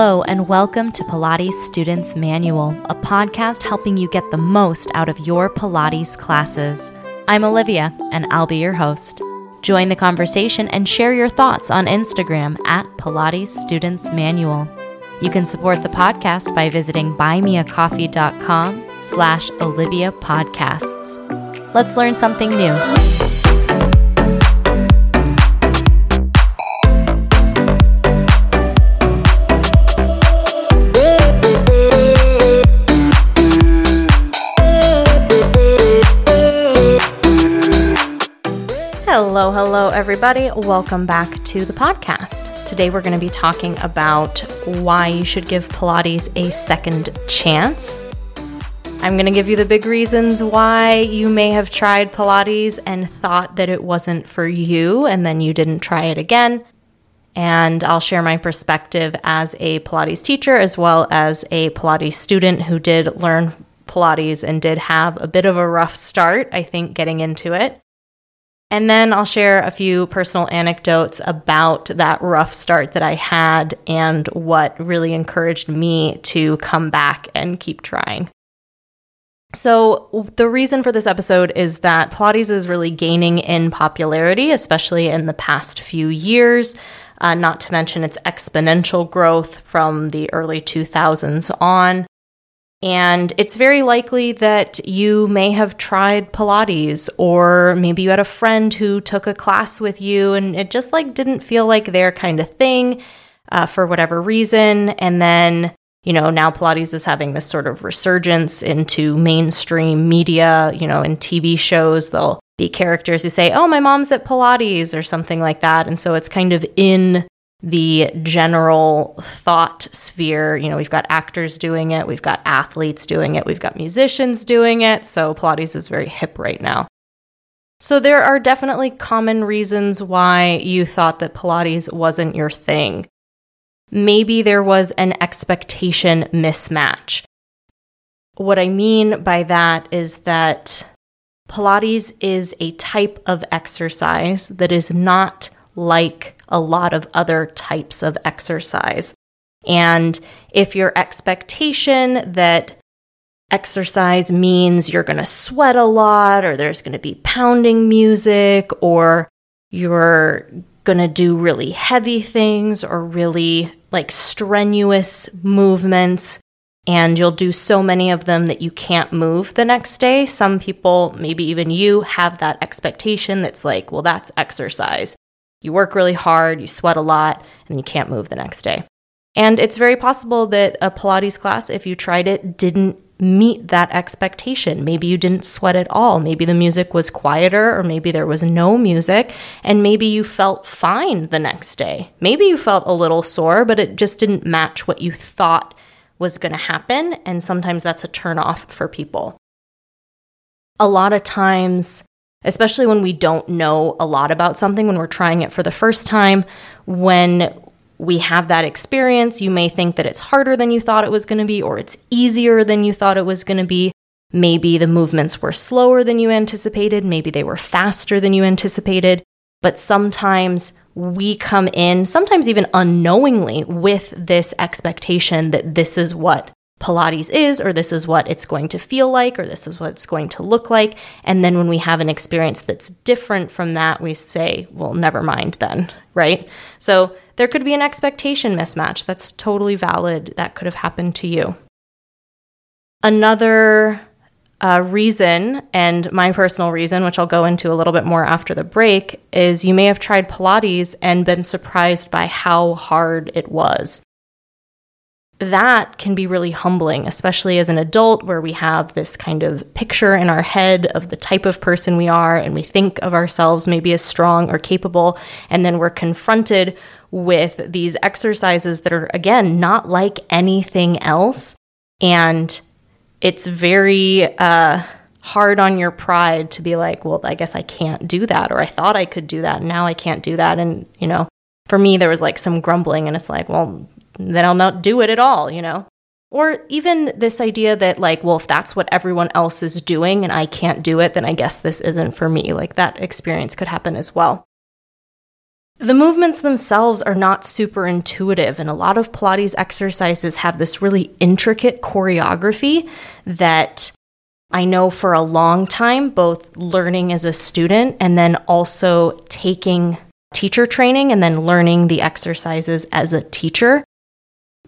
Hello, and welcome to Pilates Students Manual, a podcast helping you get the most out of your Pilates classes. I'm Olivia, and I'll be your host. Join the conversation and share your thoughts on Instagram at Pilates Students Manual. You can support the podcast by visiting buymeacoffee.com slash Olivia Podcasts. Let's learn something new. Hello, everybody. Welcome back to the podcast. Today, we're going to be talking about why you should give Pilates a second chance. I'm going to give you the big reasons why you may have tried Pilates and thought that it wasn't for you, and then you didn't try it again. And I'll share my perspective as a Pilates teacher as well as a Pilates student who did learn Pilates and did have a bit of a rough start, I think, getting into it. And then I'll share a few personal anecdotes about that rough start that I had and what really encouraged me to come back and keep trying. So, the reason for this episode is that Pilates is really gaining in popularity, especially in the past few years, uh, not to mention its exponential growth from the early 2000s on. And it's very likely that you may have tried Pilates, or maybe you had a friend who took a class with you and it just like didn't feel like their kind of thing uh, for whatever reason. And then, you know, now Pilates is having this sort of resurgence into mainstream media, you know, in TV shows, they'll be characters who say, Oh, my mom's at Pilates or something like that. And so it's kind of in the general thought sphere. You know, we've got actors doing it, we've got athletes doing it, we've got musicians doing it. So Pilates is very hip right now. So there are definitely common reasons why you thought that Pilates wasn't your thing. Maybe there was an expectation mismatch. What I mean by that is that Pilates is a type of exercise that is not like a lot of other types of exercise. And if your expectation that exercise means you're going to sweat a lot, or there's going to be pounding music, or you're going to do really heavy things, or really like strenuous movements, and you'll do so many of them that you can't move the next day. Some people, maybe even you, have that expectation that's like, well, that's exercise. You work really hard, you sweat a lot, and you can't move the next day. And it's very possible that a Pilates class, if you tried it, didn't meet that expectation. Maybe you didn't sweat at all. Maybe the music was quieter, or maybe there was no music, and maybe you felt fine the next day. Maybe you felt a little sore, but it just didn't match what you thought was going to happen. And sometimes that's a turnoff for people. A lot of times, especially when we don't know a lot about something, when we're trying it for the first time, when we have that experience, you may think that it's harder than you thought it was going to be, or it's easier than you thought it was going to be. Maybe the movements were slower than you anticipated, maybe they were faster than you anticipated, but sometimes we come in, sometimes even unknowingly, with this expectation that this is what Pilates is, or this is what it's going to feel like, or this is what it's going to look like. And then when we have an experience that's different from that, we say, well, never mind then, right? So there could be an expectation mismatch. That's totally valid. That could have happened to you. Another uh, reason, and my personal reason, which I'll go into a little bit more after the break, is you may have tried Pilates and been surprised by how hard it was that can be really humbling, especially as an adult, where we have this kind of picture in our head of the type of person we are, and we think of ourselves maybe as strong or capable, and then we're confronted with these exercises that are, again, not like anything else. And it's very uh, hard on your pride to be like, well, I guess I can't do that, or I thought I could do that, and now I can't do that. And, you know, for me, there was like some grumbling, and it's like, well, then I'll not do it at all, you know? Or even this idea that, like, well, if that's what everyone else is doing and I can't do it, then I guess this isn't for me. Like, that experience could happen as well. The movements themselves are not super intuitive, and a lot of Pilates exercises have this really intricate choreography that I know for a long time, both learning as a student and then also taking teacher training and then learning the exercises as a teacher.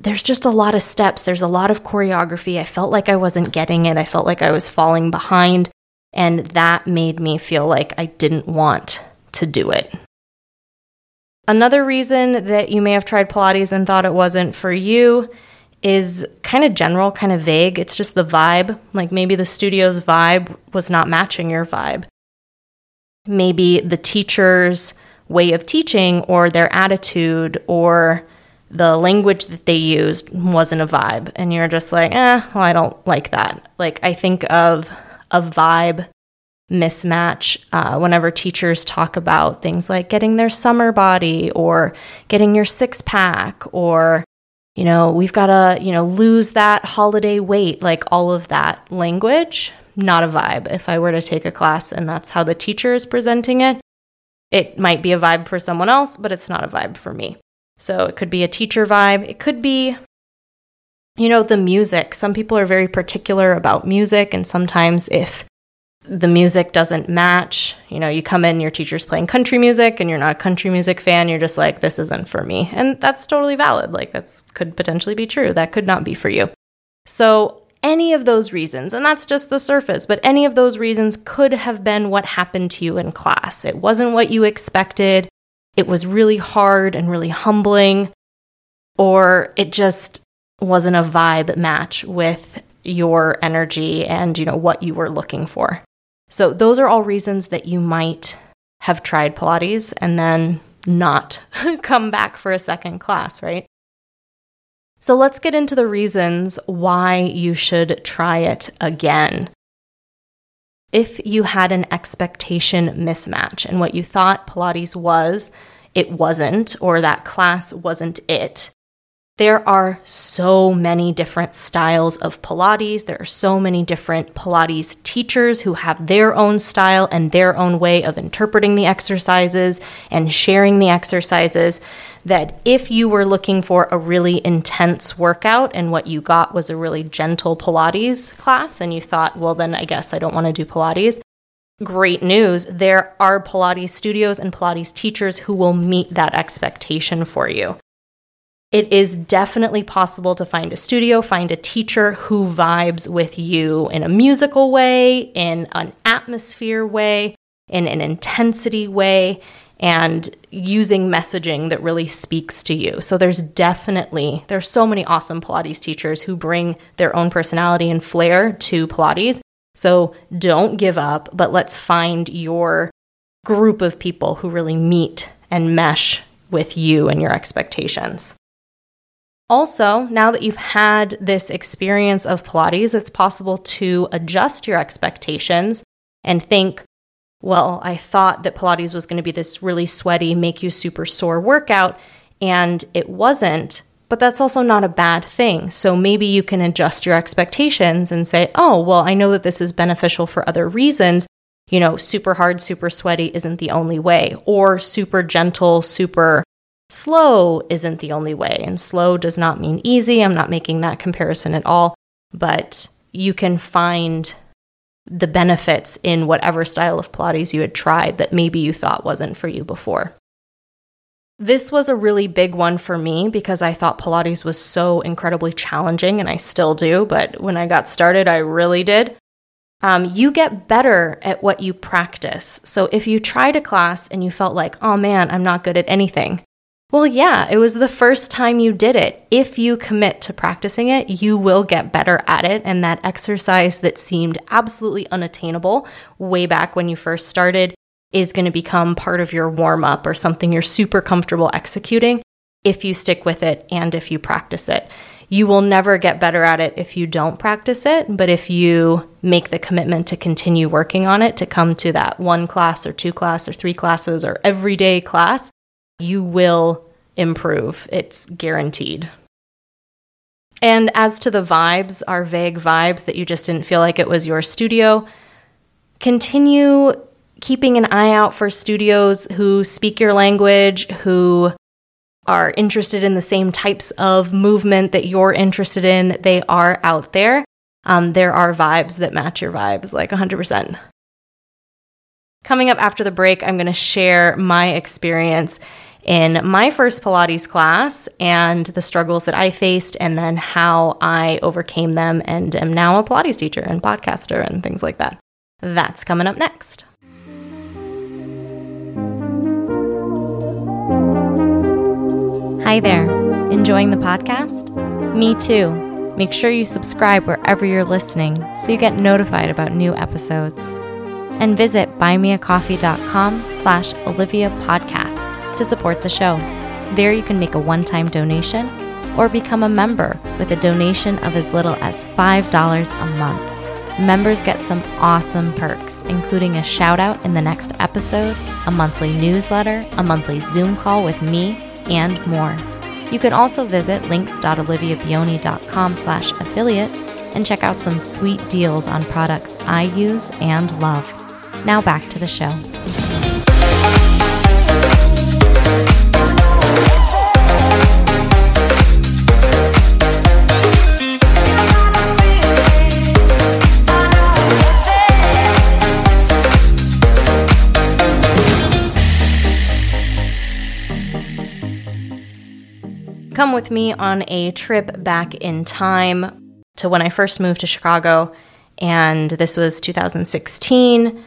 There's just a lot of steps, there's a lot of choreography. I felt like I wasn't getting it, I felt like I was falling behind, and that made me feel like I didn't want to do it. Another reason that you may have tried Pilates and thought it wasn't for you is kind of general, kind of vague. It's just the vibe. Like maybe the studio's vibe was not matching your vibe. Maybe the teacher's way of teaching or their attitude or the language that they used wasn't a vibe. And you're just like, eh, well, I don't like that. Like I think of a vibe mismatch uh, whenever teachers talk about things like getting their summer body or getting your six pack or you know we've got to you know lose that holiday weight like all of that language not a vibe if i were to take a class and that's how the teacher is presenting it it might be a vibe for someone else but it's not a vibe for me so it could be a teacher vibe it could be you know the music some people are very particular about music and sometimes if the music doesn't match. You know, you come in, your teacher's playing country music, and you're not a country music fan. You're just like, this isn't for me. And that's totally valid. Like, that could potentially be true. That could not be for you. So, any of those reasons, and that's just the surface, but any of those reasons could have been what happened to you in class. It wasn't what you expected. It was really hard and really humbling, or it just wasn't a vibe match with your energy and you know what you were looking for. So, those are all reasons that you might have tried Pilates and then not come back for a second class, right? So, let's get into the reasons why you should try it again. If you had an expectation mismatch. And what you thought Pilates was, it wasn't, or that class wasn't it, there are so many different styles of Pilates. There are so many different Pilates teachers who have their own style and their own way of interpreting the exercises and sharing the exercises. That if you were looking for a really intense workout and what you got was a really gentle Pilates class, and you thought, well, then I guess I don't want to do Pilates. Great news. There are Pilates studios and Pilates teachers who will meet that expectation for you it is definitely possible to find a studio, find a teacher who vibes with you in a musical way, in an atmosphere way, in an intensity way, and using messaging that really speaks to you. So there's definitely there's so many awesome Pilates teachers who bring their own personality and flair to Pilates. So don't give up, but let's find your group of people who really meet and mesh with you and your expectations. Also, now that you've had this experience of Pilates, it's possible to adjust your expectations and think, well, I thought that Pilates was going to be this really sweaty, make you super sore workout, and it wasn't. But that's also not a bad thing. So maybe you can adjust your expectations and say, oh, well, I know that this is beneficial for other reasons. You know, super hard, super sweaty isn't the only way, or super gentle, super Slow isn't the only way, and slow does not mean easy. I'm not making that comparison at all, but you can find the benefits in whatever style of Pilates you had tried that maybe you thought wasn't for you before. This was a really big one for me because I thought Pilates was so incredibly challenging, and I still do, but when I got started, I really did. Um, you get better at what you practice. So if you tried a class and you felt like, oh man, I'm not good at anything, well, yeah, it was the first time you did it. If you commit to practicing it, you will get better at it. And that exercise that seemed absolutely unattainable way back when you first started is going to become part of your warm up or something you're super comfortable executing if you stick with it and if you practice it. You will never get better at it if you don't practice it, but if you make the commitment to continue working on it, to come to that one class or two class or three classes or everyday class, you will improve. It's guaranteed. And as to the vibes, our vague vibes that you just didn't feel like it was your studio, continue keeping an eye out for studios who speak your language, who are interested in the same types of movement that you're interested in. They are out there. Um, there are vibes that match your vibes, like 100%. Coming up after the break, I'm going to share my experience in my first Pilates class and the struggles that I faced, and then how I overcame them and am now a Pilates teacher and podcaster and things like that. That's coming up next. Hi there. Enjoying the podcast? Me too. Make sure you subscribe wherever you're listening so you get notified about new episodes. And visit buymeacoffee.com slash Olivia Podcasts to support the show. There you can make a one-time donation or become a member with a donation of as little as $5 a month members get some awesome perks, including a shout out in the next episode, a monthly newsletter, a monthly Zoom call with me, and more. You can also visit links.oliviabioni.com slash affiliates and check out some sweet deals on products I use and love. Now back to the show. Come with me on a trip back in time to when I first moved to Chicago. And this was 2016.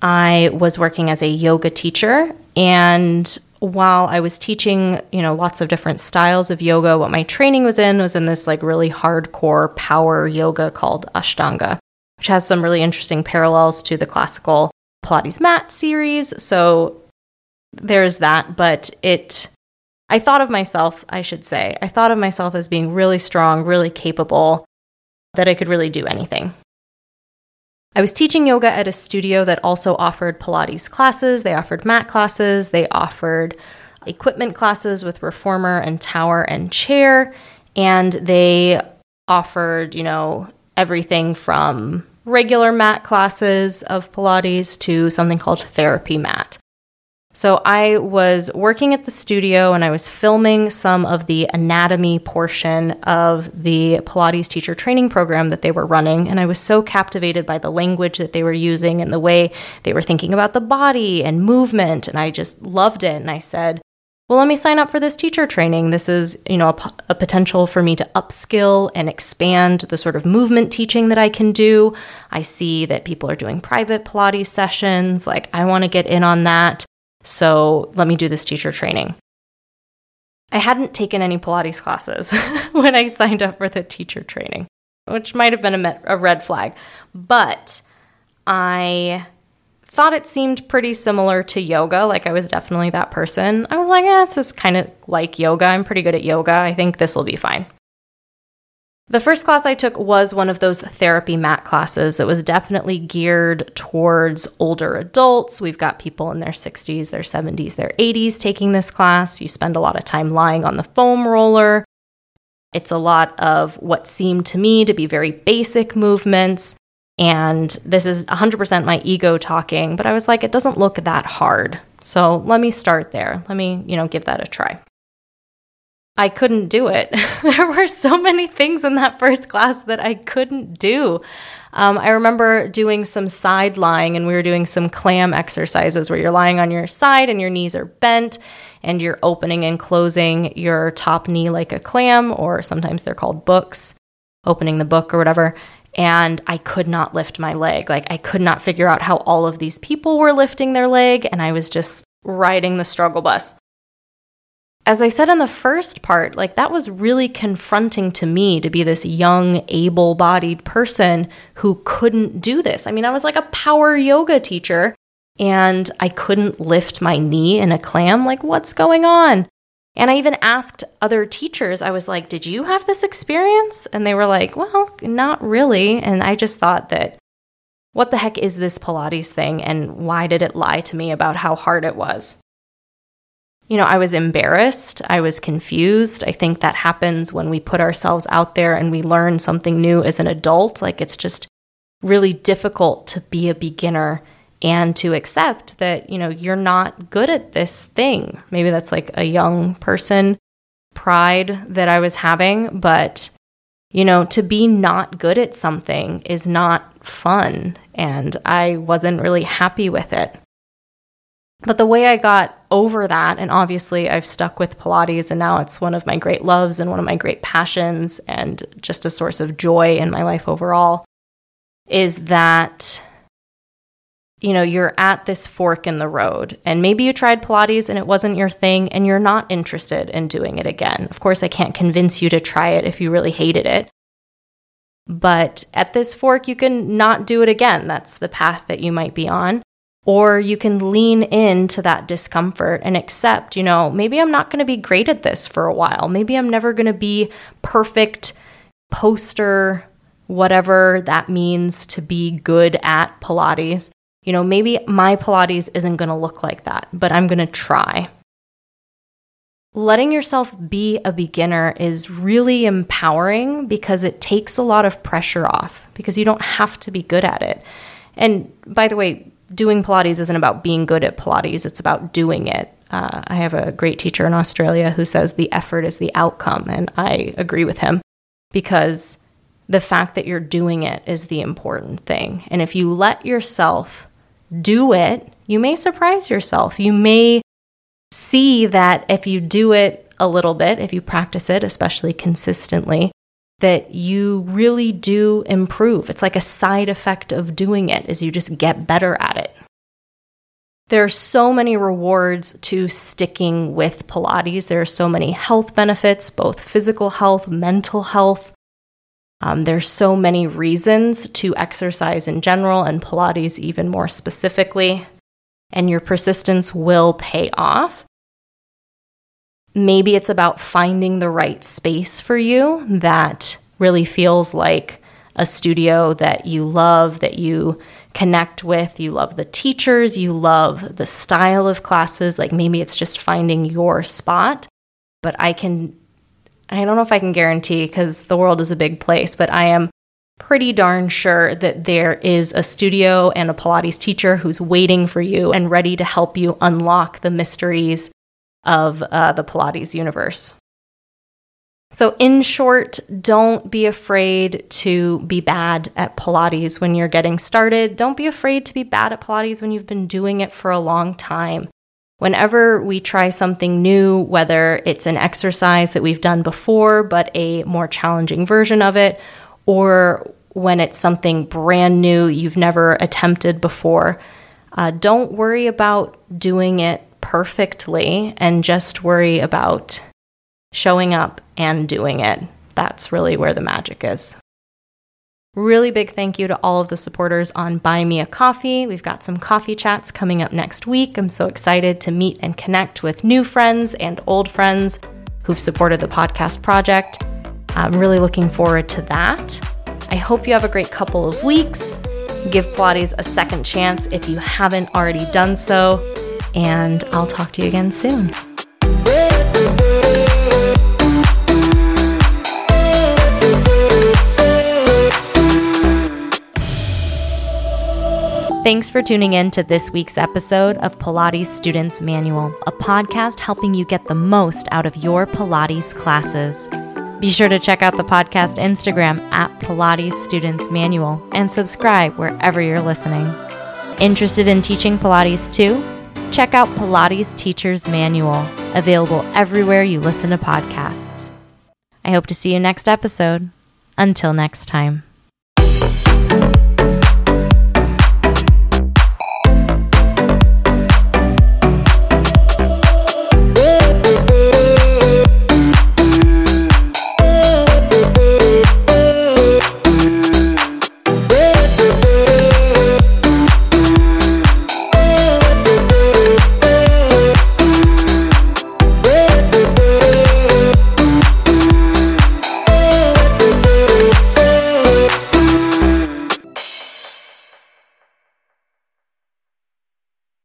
I was working as a yoga teacher. And while I was teaching, you know, lots of different styles of yoga, what my training was in was in this like really hardcore power yoga called Ashtanga, which has some really interesting parallels to the classical Pilates mat series. So there's that, but it I thought of myself, I should say, I thought of myself as being really strong, really capable, that I could really do anything. I was teaching yoga at a studio that also offered Pilates classes. They offered mat classes. They offered equipment classes with reformer and tower and chair. And they offered, you know, everything from regular mat classes of Pilates to something called therapy mat. So I was working at the studio and I was filming some of the anatomy portion of the Pilates teacher training program that they were running. And I was so captivated by the language that they were using and the way they were thinking about the body and movement. And I just loved it. And I said, well, let me sign up for this teacher training. This is, you know, a, potential for me to upskill and expand the sort of movement teaching that I can do. I see that people are doing private Pilates sessions. Like, I want to get in on that. So let me do this teacher training. I hadn't taken any Pilates classes when I signed up for the teacher training, which might have been a, a red flag. But I thought it seemed pretty similar to yoga. Like I was definitely that person. I was like, yeah, this is kind of like yoga. I'm pretty good at yoga. I think this will be fine. The first class I took was one of those therapy mat classes that was definitely geared towards older adults. We've got people in their 60s, their 70s, their 80s taking this class. You spend a lot of time lying on the foam roller. It's a lot of what seemed to me to be very basic movements. And this is 100% my ego talking, but I was like, it doesn't look that hard. So let me start there. Let me, you know, give that a try. I couldn't do it. there were so many things in that first class that I couldn't do. Um, I remember doing some side lying and we were doing some clam exercises where you're lying on your side and your knees are bent and you're opening and closing your top knee like a clam, or sometimes they're called books, opening the book or whatever. And I could not lift my leg. Like, I could not figure out how all of these people were lifting their leg. And I was just riding the struggle bus as I said in the first part, like that was really confronting to me to be this young, able bodied person who couldn't do this. I mean, I was like a power yoga teacher and I couldn't lift my knee in a clam. Like, what's going on? And I even asked other teachers, I was like, Did you have this experience? And they were like, Well, not really. And I just thought that, what the heck is this Pilates thing? And why did it lie to me about how hard it was? You know, I was embarrassed. I was confused. I think that happens when we put ourselves out there and we learn something new as an adult. Like it's just really difficult to be a beginner and to accept that, you know, you're not good at this thing. Maybe that's like a young person pride that I was having, but you know, to be not good at something is not fun and I wasn't really happy with it. But the way I got over that, and obviously I've stuck with Pilates, and now it's one of my great loves and one of my great passions, and just a source of joy in my life overall, is that you know, you're at this fork in the road, and maybe you tried Pilates and it wasn't your thing, and you're not interested in doing it again. Of course, I can't convince you to try it if you really hated it. But at this fork, you can not do it again. That's the path that you might be on. Or you can lean into that discomfort and accept, you know, maybe I'm not going to be great at this for a while. Maybe I'm never going to be perfect poster, whatever that means to be good at Pilates. You know, maybe my Pilates isn't going to look like that, but I'm going to try. Letting yourself be a beginner is really empowering because it takes a lot of pressure off because you don't have to be good at it. And by the way, doing Pilates isn't about being good at Pilates, it's about doing it. Uh, I have a great teacher in Australia who says the effort is the outcome, and I agree with him because the fact that you're doing it is the important thing. And if you let yourself do it, you may surprise yourself. You may see that if you do it a little bit, if you practice it, especially consistently, that you really do improve. It's like a side effect of doing it is you just get better at it. There are so many rewards to sticking with Pilates. There are so many health benefits, both physical health, mental health. Um, there's so many reasons to exercise in general and Pilates even more specifically, and your persistence will pay off. Maybe it's about finding the right space for you that really feels like a studio that you love, that you connect with. You love the teachers, you love the style of classes. Like maybe it's just finding your spot. But I can, I don't know if I can guarantee because the world is a big place, but I am pretty darn sure that there is a studio and a Pilates teacher who's waiting for you and ready to help you unlock the mysteries of uh, the Pilates universe. So, in short, don't be afraid to be bad at Pilates when you're getting started. Don't be afraid to be bad at Pilates when you've been doing it for a long time. Whenever we try something new, whether it's an exercise that we've done before, but a more challenging version of it, or when it's something brand new you've never attempted before, uh, don't worry about doing it perfectly and just worry about showing up and doing it. That's really where the magic is. Really big thank you to all of the supporters on Buy Me a Coffee. We've got some coffee chats coming up next week. I'm so excited to meet and connect with new friends and old friends who've supported the podcast project. I'm really looking forward to that. I hope you have a great couple of weeks. Give Pilates a second chance if you haven't already done so and I'll talk to you again soon. Thanks for tuning in to this week's episode of Pilates Students Manual, a podcast helping you get the most out of your Pilates classes. Be sure to check out the podcast Instagram at Pilates Students Manual and subscribe wherever you're listening. Interested in teaching Pilates too? Check out Pilates Teacher's Manual, available everywhere you listen to podcasts. I hope to see you next episode. Until next time.